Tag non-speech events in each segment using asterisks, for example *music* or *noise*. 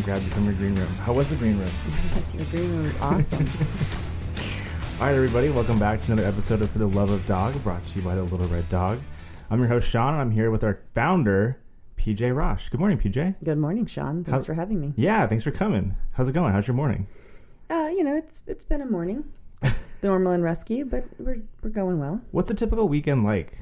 live. Got our assistant grab you from your green room. How was the green room? *laughs* the green room is awesome. *laughs* All right, everybody, welcome back to another episode of For the Love of Dog, brought to you by the Little Red Dog. I'm your host, Sean, and I'm here with our founder, PJ Rosh. Good morning, PJ. Good morning, Sean. Thanks for having me. Yeah, thanks for coming. How's it going? How's your morning? Uh, you know, it's it's been a morning. It's *laughs* normal and rescue, but we're we're going well. What's a typical weekend like?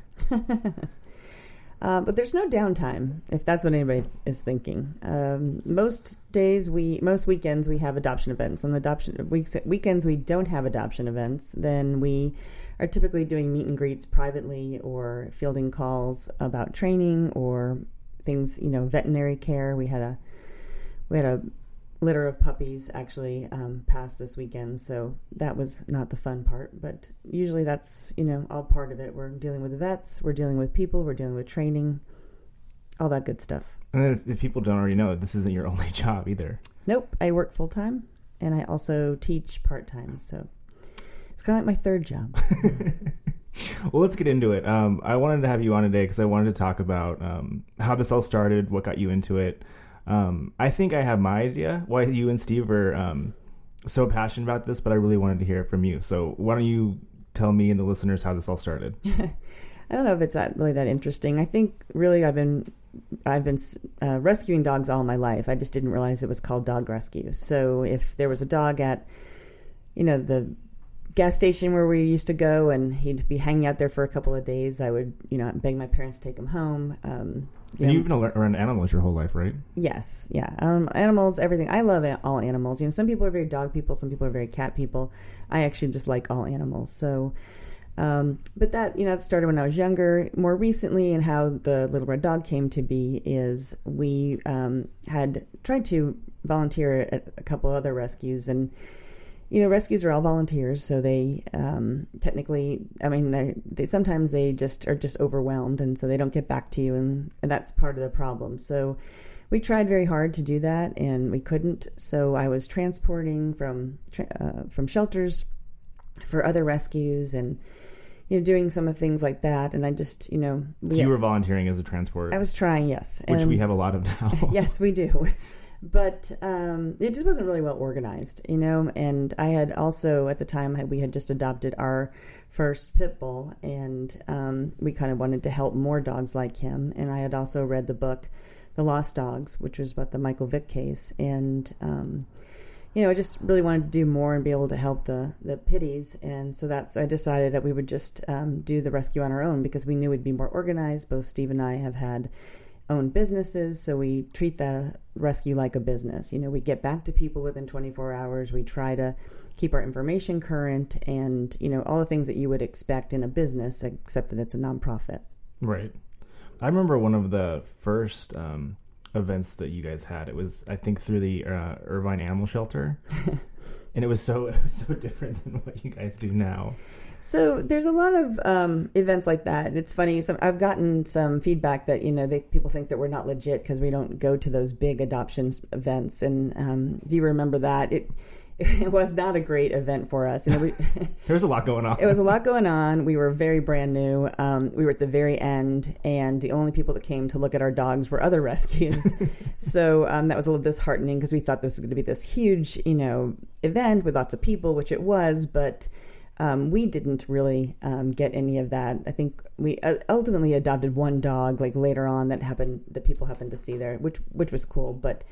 Uh, but there's no downtime, if that's what anybody is thinking. Um, most days we, most weekends we have adoption events. On the adoption weeks, weekends we don't have adoption events. Then we are typically doing meet and greets privately or fielding calls about training or things, you know, veterinary care. We had a we had a litter of puppies actually um, pass this weekend, so that was not the fun part. But usually that's you know all part of it. We're dealing with vets, we're dealing with people, we're dealing with training, all that good stuff. And if, if people don't already know, this isn't your *laughs* only job either. Nope, I work full time, and I also teach part time. So it's kind of like my third job. *laughs* well, let's get into it. Um, I wanted to have you on today because I wanted to talk about um, how this all started, what got you into it. Um, I think I have my idea why you and Steve are um, so passionate about this, but I really wanted to hear it from you. So why don't you tell me and the listeners how this all started? *laughs* I don't know if it's that really that interesting. I think really I've been I've been uh, rescuing dogs all my life. I just didn't realize it was called dog rescue. So if there was a dog at you know the gas station where we used to go and he'd be hanging out there for a couple of days, I would you know beg my parents to take him home. Um, And you've been around animals your whole life, right? Yes, yeah. Um, animals, everything. I love all animals. You know, some people are very dog people, some people are very cat people. I actually just like all animals. So, um, but that you know, that started when I was younger. More recently, and how the Little Red Dog came to be is we um, had tried to volunteer at a couple of other rescues and you know, rescues are all volunteers, so they um, technically, I mean, they, they sometimes they just are just overwhelmed, and so they don't get back to you, and, and that's part of the problem. So we tried very hard to do that, and we couldn't. So I was transporting from uh, from shelters for other rescues, and you know, doing some of things like that. And I just, you know, So you were volunteering as a transport, I was trying, yes, which and- we have a lot of now. *laughs* yes, we do. *laughs* But um, it just wasn't really well organized, you know. And I had also, at the time, we had just adopted our first pit bull, and um, we kind of wanted to help more dogs like him. And I had also read the book, The Lost Dogs, which was about the Michael Vick case. And, um, you know, I just really wanted to do more and be able to help the, the pitties. And so that's, I decided that we would just um, do the rescue on our own because we knew we'd be more organized. Both Steve and I have had own businesses, so we treat the rescue like a business. You know, we get back to people within 24 hours. We try to keep our information current and, you know, all the things that you would expect in a business, except that it's a nonprofit. Right. I remember one of the first um, events that you guys had. It was, I think, through the uh, Irvine Animal Shelter, *laughs* and it was so *laughs* it was so different than what you guys do now. So there's a lot of um, events like that. It's funny. Some, I've gotten some feedback that you know they, people think that we're not legit because we don't go to those big adoption events. And um, if you remember that, it *laughs* it was not a great event for us. And we, *laughs* There was a lot going on. it was a lot going on. We were very brand new. Um, we were at the very end, and the only people that came to look at our dogs were other *laughs* rescues. so um, that was a little disheartening because we thought this was going to be this huge, you know, event with lots of people, which it was, but. Um, we didn't really um, get any of that. I think we uh, ultimately adopted one dog, like later on, that happened that people happened to see there, which which was cool. But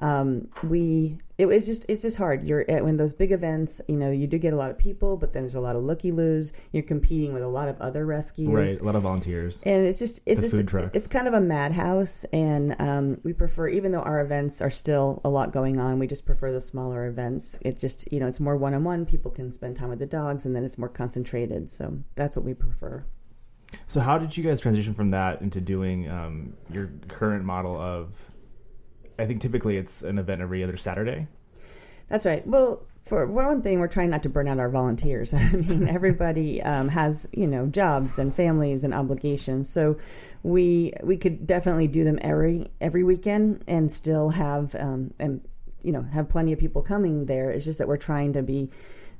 um, we it was just it's just hard. You're at when those big events, you know, you do get a lot of people, but then there's a lot of looky loos. You're competing with a lot of other rescues, right. A lot of volunteers. and it's just it's The just food trucks. it's kind of a madhouse. And um, we prefer, even though our events are still a lot going on, we just prefer the smaller events. It's just you know it's more one on one. People can spend time with the dogs, and then it's more concentrated. So that's what we prefer. So how did you guys transition from that into doing um, your current model of? I think typically it's an event every other Saturday. That's right. Well, for one thing, we're trying not to burn out our volunteers. *laughs* I mean, *laughs* everybody um, has you know jobs and families and obligations, so we we could definitely do them every every weekend and still have um, and you know have plenty of people coming there. It's just that we're trying to be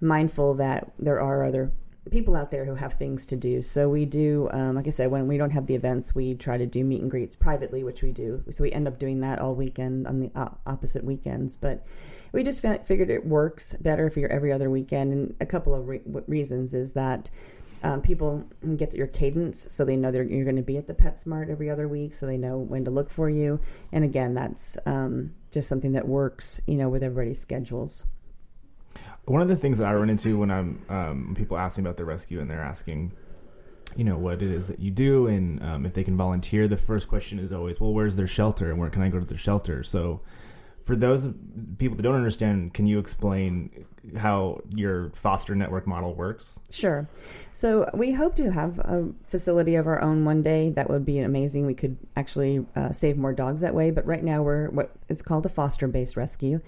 mindful that there are other people out there who have things to do. So we do, um, like I said, when we don't have the events, we try to do meet and greets privately, which we do. So we end up doing that all weekend on the opposite weekends. But we just figured it works better if you're every other weekend. And a couple of re- reasons is that um, people get your cadence so they know you're going to be at the PetSmart every other week, so they know when to look for you. And again, that's um, just something that works, you know, with everybody's schedules. One of the things that I run into when I'm um, people ask me about the rescue and they're asking, you know, what it is that you do and um, if they can volunteer, the first question is always, well, where's their shelter and where can I go to their shelter? So, for those people that don't understand, can you explain how your foster network model works? Sure. So we hope to have a facility of our own one day. That would be amazing. We could actually uh, save more dogs that way. But right now, we're what is called a foster-based rescue,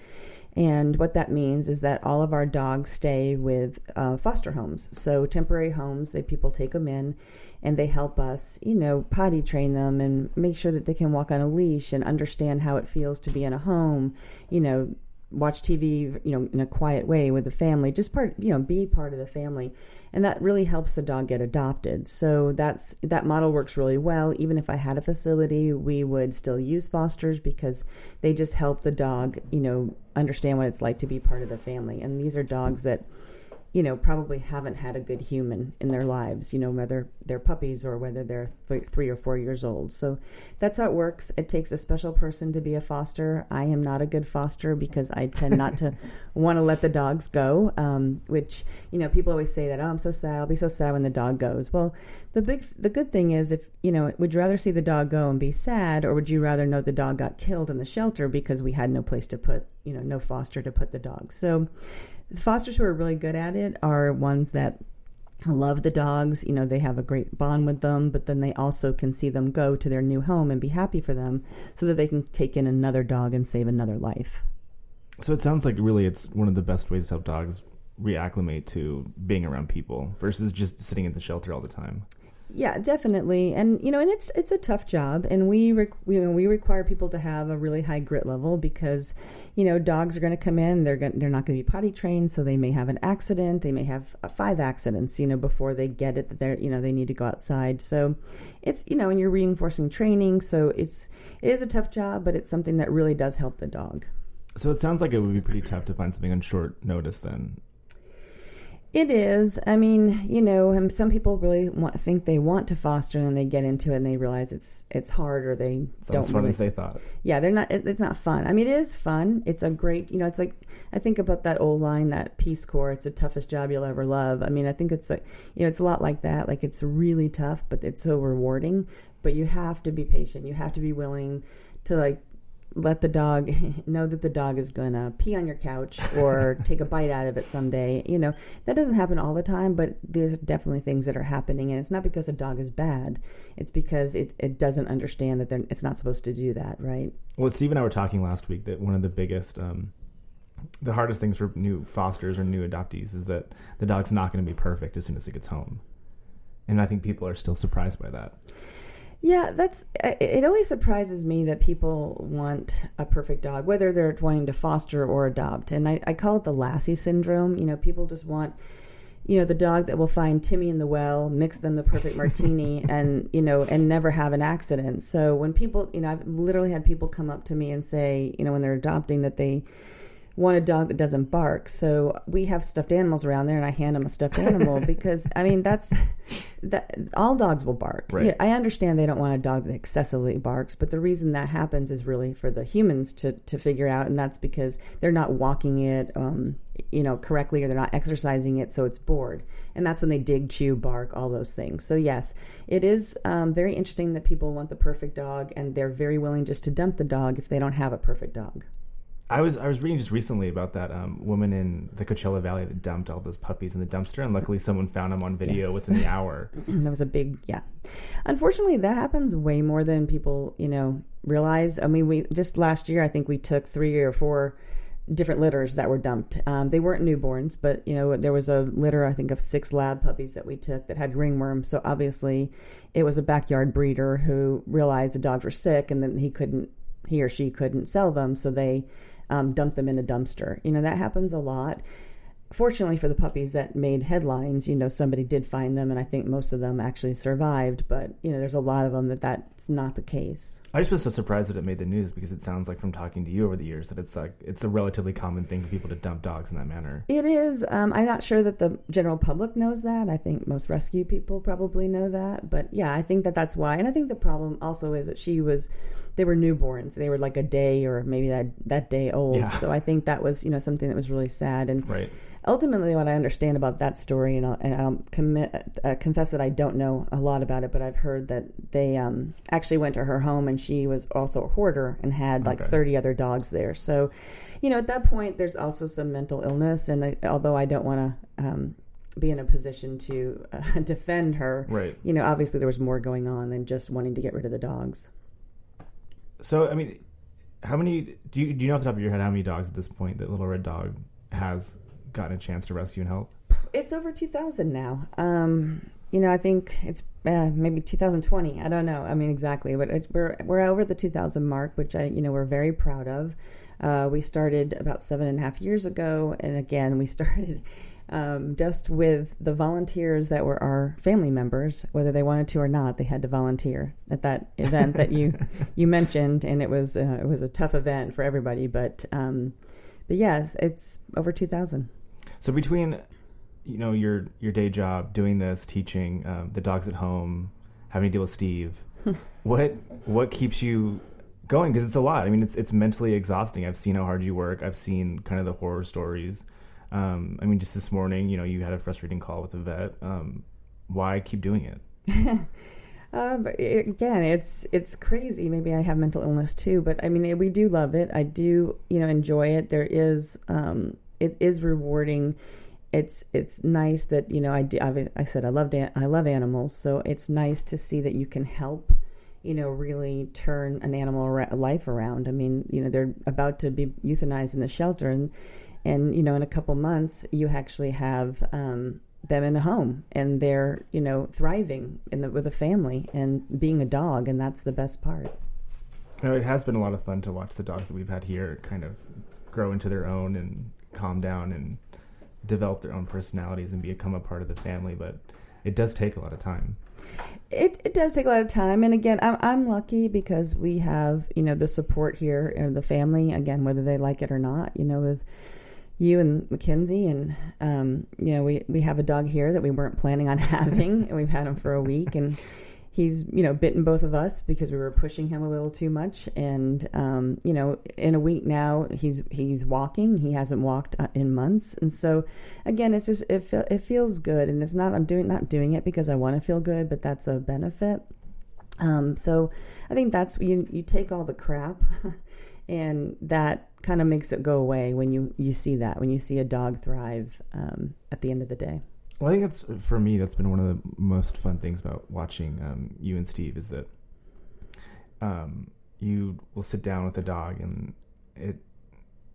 and what that means is that all of our dogs stay with uh, foster homes. So temporary homes, that people take them in and they help us, you know, potty train them and make sure that they can walk on a leash and understand how it feels to be in a home, you know, watch TV, you know, in a quiet way with the family, just part, you know, be part of the family. And that really helps the dog get adopted. So that's that model works really well. Even if I had a facility, we would still use fosters because they just help the dog, you know, understand what it's like to be part of the family. And these are dogs that you know, probably haven't had a good human in their lives, you know, whether they're puppies or whether they're th- three or four years old. So that's how it works. It takes a special person to be a foster. I am not a good foster because I tend not to *laughs* want to let the dogs go, um, which, you know, people always say that, oh, I'm so sad. I'll be so sad when the dog goes. Well, the big, the good thing is if, you know, would you rather see the dog go and be sad or would you rather know the dog got killed in the shelter because we had no place to put, you know, no foster to put the dog? So, the fosters who are really good at it are ones that love the dogs. You know, they have a great bond with them, but then they also can see them go to their new home and be happy for them so that they can take in another dog and save another life. So it sounds like really it's one of the best ways to help dogs reacclimate to being around people versus just sitting at the shelter all the time. Yeah, definitely, and you know, and it's it's a tough job, and we you know we require people to have a really high grit level because you know dogs are going to come in, they're going they're not going to be potty trained, so they may have an accident, they may have uh, five accidents, you know, before they get it that they're you know they need to go outside. So it's you know, and you're reinforcing training, so it's it is a tough job, but it's something that really does help the dog. So it sounds like it would be pretty tough to find something on short notice then. It is. I mean, you know, some people really want, think they want to foster, and then they get into it and they realize it's it's hard, or they Sounds don't. As fun really, as they thought. Yeah, they're not. It, it's not fun. I mean, it is fun. It's a great. You know, it's like I think about that old line, that Peace Corps. It's the toughest job you'll ever love. I mean, I think it's like you know, it's a lot like that. Like it's really tough, but it's so rewarding. But you have to be patient. You have to be willing to like let the dog *laughs* know that the dog is going to pee on your couch or *laughs* take a bite out of it someday. You know, that doesn't happen all the time, but there's definitely things that are happening. And it's not because a dog is bad, it's because it, it doesn't understand that it's not supposed to do that, right? Well, Steve and I were talking last week that one of the biggest, um, the hardest things for new fosters or new adoptees is that the dog's not going to be perfect as soon as it gets home. And I think people are still surprised by that. Yeah, that's it. Always surprises me that people want a perfect dog, whether they're wanting to foster or adopt. And I, I call it the Lassie syndrome. You know, people just want, you know, the dog that will find Timmy in the well, mix them the perfect *laughs* martini, and you know, and never have an accident. So when people, you know, I've literally had people come up to me and say, you know, when they're adopting, that they want a dog that doesn't bark. So we have stuffed animals around there, and I hand them a stuffed animal *laughs* because I mean that's that all dogs will bark. Right. I understand they don't want a dog that excessively barks, but the reason that happens is really for the humans to to figure out, and that's because they're not walking it, um, you know, correctly, or they're not exercising it, so it's bored, and that's when they dig, chew, bark, all those things. So yes, it is um, very interesting that people want the perfect dog, and they're very willing just to dump the dog if they don't have a perfect dog. I was I was reading just recently about that um, woman in the Coachella Valley that dumped all those puppies in the dumpster, and luckily someone found them on video yes. within the *laughs* hour. that was a big yeah. Unfortunately, that happens way more than people you know realize. I mean, we just last year I think we took three or four different litters that were dumped. Um, they weren't newborns, but you know there was a litter I think of six lab puppies that we took that had ringworm. So obviously, it was a backyard breeder who realized the dogs were sick, and then he couldn't he or she couldn't sell them, so they um, dump them in a dumpster. You know, that happens a lot. fortunately for the puppies that made headlines, you know, somebody did find them, and I think most of them actually survived. But you know, there's a lot of them that that's not the case. I just was so surprised that it made the news because it sounds like from talking to you over the years that it's like it's a relatively common thing for people to dump dogs in that manner. It is. Um, I'm not sure that the general public knows that. I think most rescue people probably know that. But yeah, I think that that's why. And I think the problem also is that she was they were newborns. They were like a day or maybe that that day old. Yeah. So I think that was you know something that was really sad. And Right. ultimately, what I understand about that story, and I'll, and I'll commit, uh, confess that I don't know a lot about it, but I've heard that they um, actually went to her home, and she was also a hoarder and had like Okay. thirty other dogs there. So, you know, at that point, there's also some mental illness, and I, although I don't want to. Um, be in a position to uh, *laughs* defend her. Right. You know, obviously there was more going on than just wanting to get rid of the dogs. So I mean, how many do you do you know off the top of your head how many dogs at this point that Little Red Dog has gotten a chance to rescue and help? It's over 2000 now. Um, you know, I think it's uh, maybe 2020. I don't know. I mean exactly, but we're we're over the 2000 mark, which I you know we're very proud of. Uh, we started about seven and a half years ago, and again we *laughs* started um, just with the volunteers that were our family members, whether they wanted to or not. They had to volunteer at that *laughs* event that you you mentioned, and it was uh, it was a tough event for everybody. But um, but yes, it's over 2000. So between you know your your day job doing this, teaching, um, the dogs at home, having to deal with Steve, *laughs* what what keeps you going? Because it's a lot. I mean, it's it's mentally exhausting. I've seen how hard you work. I've seen kind of the horror stories. Um, I mean, just this morning, you know, you had a frustrating call with a vet. Um, why keep doing it? *laughs* Uh, but i- again, it's it's crazy. Maybe I have mental illness too, but I mean, we do love it. I do, you know, enjoy it. There is, um, it is rewarding. It's it's nice that you know I do. I've, I said I love I love animals, so it's nice to see that you can help. You know, really turn an animal life around. I mean, you know, they're about to be euthanized in the shelter, and and you know, in a couple months, you actually have um, them in a home and they're you know thriving in the, with a family and being a dog and that's the best part You know, it has been a lot of fun to watch the dogs that we've had here kind of grow into their own and calm down and develop their own personalities and become a part of the family. But it does take a lot of time. it, it does take a lot of time and again I'm, I'm lucky because we have you know the support here and the family again whether they like it or not you know with you and Mackenzie and um, you know we, we have a dog here that we weren't planning on *laughs* having and we've had him for a week and he's you know bitten both of us because we were pushing him a little too much and um, you know in a week now he's he's walking. He hasn't walked uh, in months and so again it's just it, it feels good and it's not I'm doing not doing it because I want to feel good but that's a benefit. Um, so I think that's you you take all the crap *laughs* and that kind of makes it go away when you you see that when you see a dog thrive um, at the end of the day Well, I think it's for me. That's been one of the most fun things about watching um, you and Steve is that um, you will sit down with a dog, and it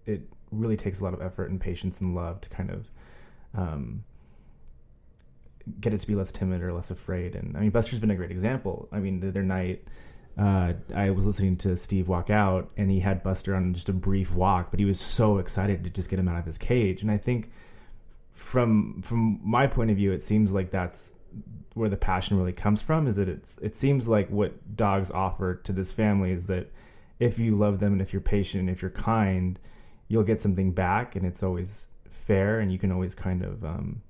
it really takes a lot of effort and patience and love to kind of um, get it to be less timid or less afraid. And I mean, Buster's been a great example. I mean, the other night. Uh, I was listening to Steve walk out, and he had Buster on just a brief walk, but he was so excited to just get him out of his cage. And I think from from my point of view, it seems like that's where the passion really comes from. Is that it's it seems like what dogs offer to this family is that if you love them and if you're patient and if you're kind, you'll get something back, and it's always fair, and you can always kind of um,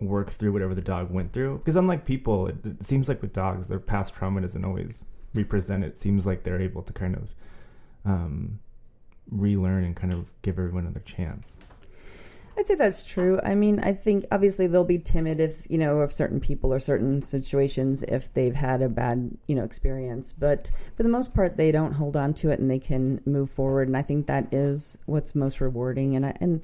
work through whatever the dog went through. Because unlike people, it, it seems like with dogs, their past trauma doesn't always represent. It seems like they're able to kind of um, relearn and kind of give everyone another chance. I'd say that's true. I mean, I think obviously they'll be timid if, you know, of certain people or certain situations if they've had a bad, you know, experience. But for the most part, they don't hold on to it and they can move forward. And I think that is what's most rewarding. And I, and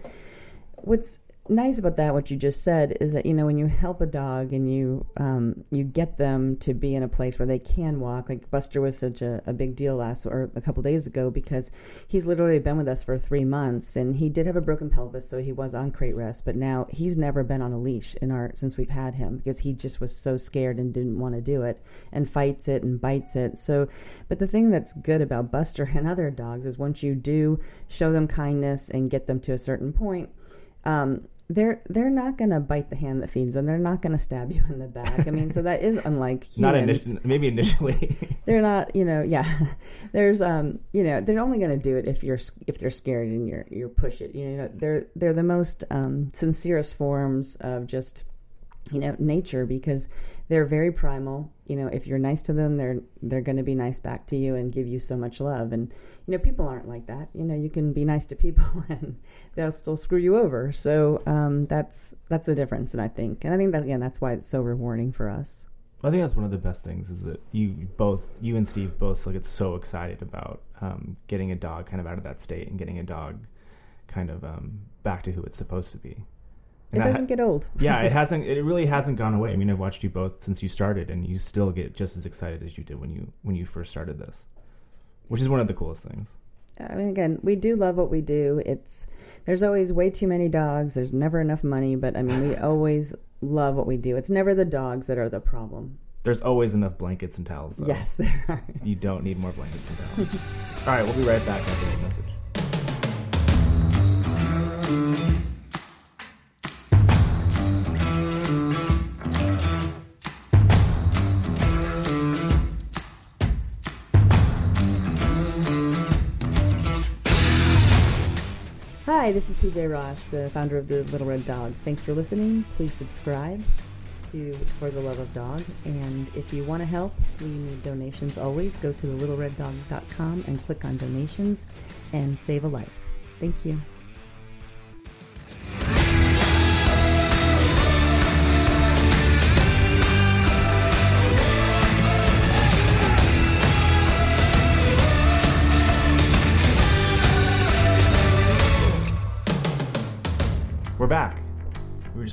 what's nice about that, what you just said, is that you know when you help a dog and you um, you get them to be in a place where they can walk. Like Buster was such a, a big deal last or a couple days ago because he's literally been with us for three months and he did have a broken pelvis, so he was on crate rest. But now he's never been on a leash in our since we've had him because he just was so scared and didn't want to do it and fights it and bites it. So, but the thing that's good about Buster and other dogs is once you do show them kindness and get them to a certain point. Um, they're they're not going to bite the hand that feeds them. They're not going to stab you in the back. I mean, so that is *laughs* unlike humans. Not initially, maybe initially. *laughs* they're not, you know, yeah. *laughs* There's um, you know, they're only going to do it if you're if they're scared and you're you push it. You know, they're they're the most um, sincerest forms of just you know nature because they're very primal. You know, if you're nice to them, they're they're going to be nice back to you and give you so much love. And you know, people aren't like that. You know, you can be nice to people *laughs* and they'll still screw you over. So um, that's that's the difference, and I think, and I think that again, that's why it's so rewarding for us. I think that's one of the best things is that you both, you and Steve, both like, get so excited about um, getting a dog kind of out of that state and getting a dog kind of um, back to who it's supposed to be. And it doesn't get old. *laughs* yeah, it *laughs* hasn't. It really hasn't gone away. I mean, I've watched you both since you started, and you still get just as excited as you did when you when you first started this, which is one of the coolest things. Uh, I mean, again, we do love what we do. It's there's always way too many dogs. There's never enough money, but I mean, we *laughs* always love what we do. It's never the dogs that are the problem. There's always enough blankets and towels, though. Yes, there are. You don't need more blankets and towels. All right, we'll be right back after this message. Hi, this is PJ Rosh, the founder of the Little Red Dog. Thanks for listening. Please subscribe to For the Love of Dog. And if you want to help, we need donations always. Go to thelittlereddog.com and click on donations and save a life. Thank you.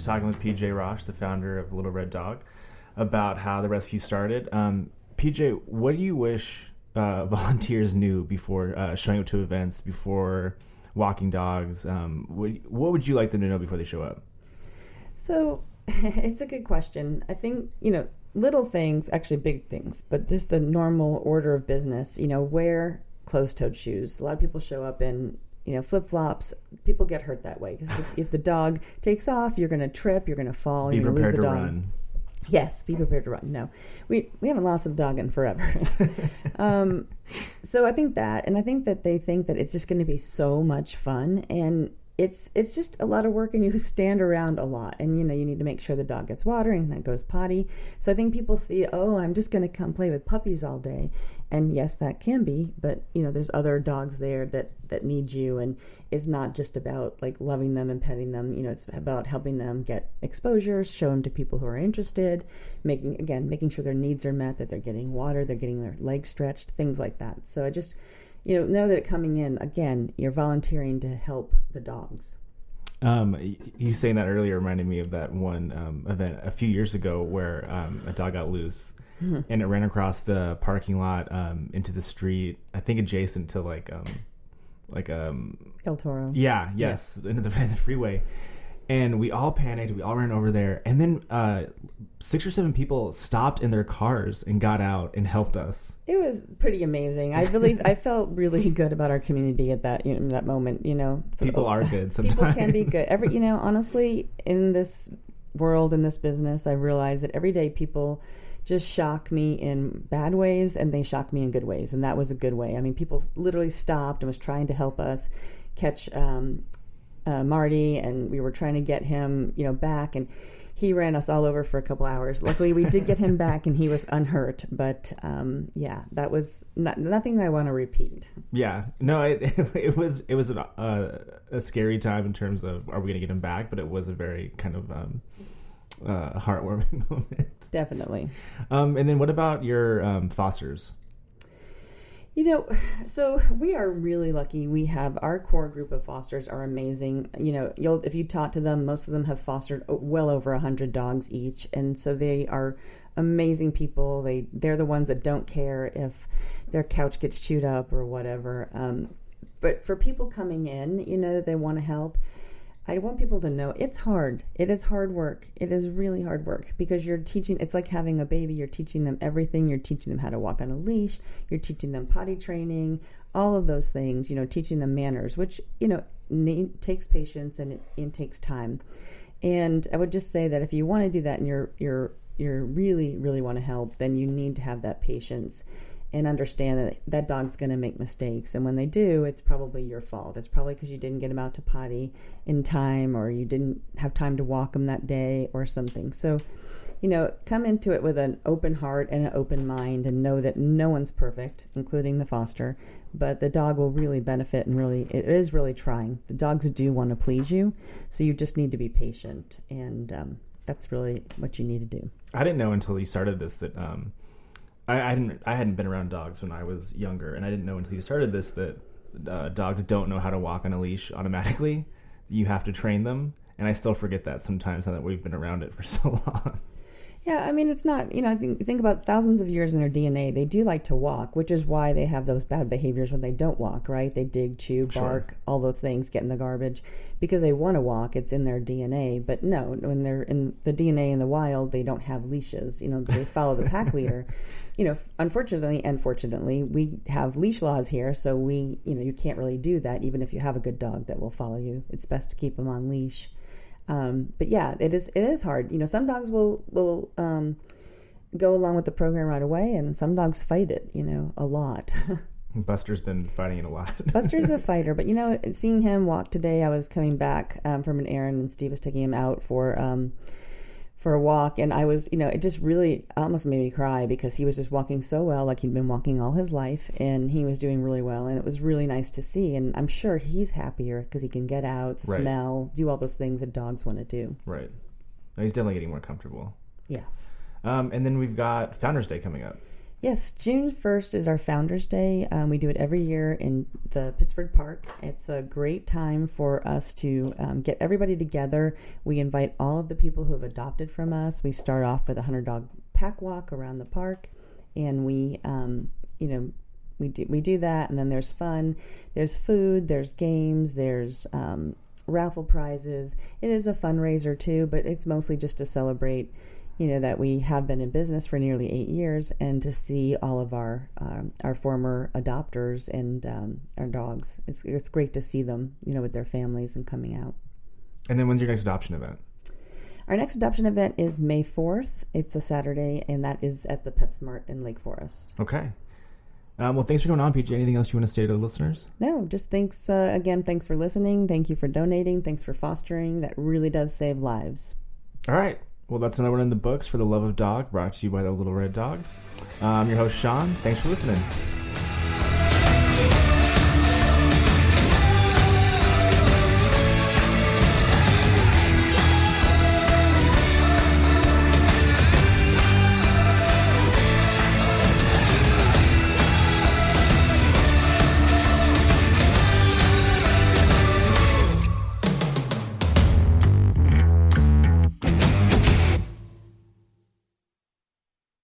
Talking with PJ Rosh, the founder of Little Red Dog, about how the rescue started. Um, PJ, what do you wish uh, *laughs* volunteers knew before uh, showing up to events, before walking dogs? Um, what, what would you like them to know before they show up? So *laughs* it's a good question. I think, you know, little things, actually big things, but this the normal order of business. You know, wear closed toed shoes. A lot of people show up in you know, flip flops, people get hurt that way because if, *sighs* if, the dog takes off, you're going to trip, you're going to fall, be you're going to lose the dog. Run. Yes, be prepared to run. No, we we haven't lost a dog in forever. *laughs* um, so I think that, and I think that they think that it's just going to be so much fun, and it's it's just a lot of work and you *laughs* stand around a lot and you know you need to make sure the dog gets water and it goes potty. So i think people see oh i'm just going to come play with puppies all day. And yes that can be but you know there's other dogs there that that need you and it's not just about like loving them and petting them. You know it's about helping them get exposure show them to people who are interested making again making sure their needs are met that they're getting water they're getting their legs stretched things like that. So i just you know, know that coming in again, you're volunteering to help the dogs. Um, you saying that earlier reminded me of that one um, event a few years ago where um, a dog got loose mm-hmm. and it ran across the parking lot um, into the street. I think adjacent to like um, like um El Toro. Yeah, yes, yeah. into the, *laughs* the freeway and we all panicked. We all ran over there, and then uh, six or seven people stopped in their cars and got out and helped us. It was pretty amazing. I believe I *laughs* felt really good about our community at that you know, that moment. You know, people are *laughs* good. Sometimes. People can be good. Every you know, *laughs* honestly, in this world in this business, I realize that every day people just shock me in bad ways and they shock me in good ways, and that was a good way. I mean, people literally stopped and was trying to help us catch um, uh, Marty, and we were trying to get him, you know, back, and he ran us all over for a couple hours. Luckily, we did get him *laughs* back, and he was unhurt. But um, yeah, that was not, nothing I want to repeat. Yeah, no, it, *laughs* it was it was a, a scary time in terms of are we going to get him back, but it was a very kind of um, uh, heartwarming *laughs* moment. Definitely. Um, and then what about your um, fosters? You know, *sighs* so we are really lucky. We have our core group of fosters are amazing. You know, you'll if you talk to them, most of them have fostered well over hundred dogs each, and so they are amazing people. They they're the ones that don't care if their couch gets chewed up or whatever. Um, but for people coming in, you know, that they want to help I want people to know it's hard. It is hard work. It is really hard work because you're teaching, it's like having a baby. You're teaching them everything. You're teaching them how to walk on a leash. You're teaching them potty training, all of those things, you know, teaching them manners, which, you know, takes patience and it, it takes time. And I would just say that if you want to do that and you're you're you're really really want to help, then you need to have that patience and understand that that dog's going to make mistakes. And when they do, it's probably your fault. It's probably because you didn't get them out to potty in time, or you didn't have time to walk them that day, or something. So you know, come into it with an open heart and an open mind and know that no one's perfect, including the foster, but the dog will really benefit and really, it is really trying. The dogs do want to please you, so you just need to be patient, and um, that's really what you need to do. I didn't know until you started this that um, I, I, hadn't I hadn't been around dogs when I was younger, and I didn't know until you started this that uh, dogs don't know how to walk on a leash automatically. You have to train them, and I still forget that sometimes now that we've been around it for *laughs* so long. Yeah, I mean, it's not, you know, I think, think about thousands of years in their DNA. They do like to walk, which is why they have those bad behaviors when they don't walk, right? They dig, chew, bark, sure. all those things, get in the garbage because they want to walk. It's in their DNA. But no, when they're in the DNA in the wild, they don't have leashes. You know, they follow the pack leader. *laughs* You know, unfortunately and fortunately, we have leash laws here. So we, you know, you can't really do that even if you have a good dog that will follow you. It's best to keep them on leash. Um, but yeah, it is it is hard. You know, some dogs will will um, go along with the program right away, and some dogs fight it. You know, a lot. *laughs* Buster's been fighting it a lot. *laughs* Buster's a fighter, but you know, seeing him walk today, I was coming back um, from an errand, and Steve was taking him out for um, for a walk and I was, you know, it just really almost made me cry because he was just walking so well, like he'd been walking all his life and he was doing really well and it was really nice to see and I'm sure he's happier because he can get out, right. smell, do all those things that dogs want to do. Right. No, he's definitely getting more comfortable. Yes. Um, and then we've got Founders Day coming up. Yes, June 1st is our Founders Day. Um, we do it every year in the Pittsburgh Park. It's a great time for us to um, get everybody together. We invite all of the people who have adopted from us. We start off with a 100 dog pack walk around the park, and we, um, you know, we do we do that, and then there's fun. There's food. There's games. There's um, raffle prizes. It is a fundraiser too, but it's mostly just to celebrate you know that we have been in business for nearly eight years, and to see all of our um, our former adopters and um, our dogs, it's it's great to see them, you know, with their families and coming out. And then when's your next adoption event? Our next adoption event is May fourth. It's a Saturday, and that is at the PetSmart in Lake Forest. Okay. Um, well, thanks for coming on, PJ. Anything else you want to say to the listeners? No, just thanks uh, again. Thanks for listening. Thank you for donating. Thanks for fostering. That really does save lives. All right. Well, that's another one in the books for the love of dog, brought to you by the Little Red Dog. I'm your host, Sean. Thanks for listening.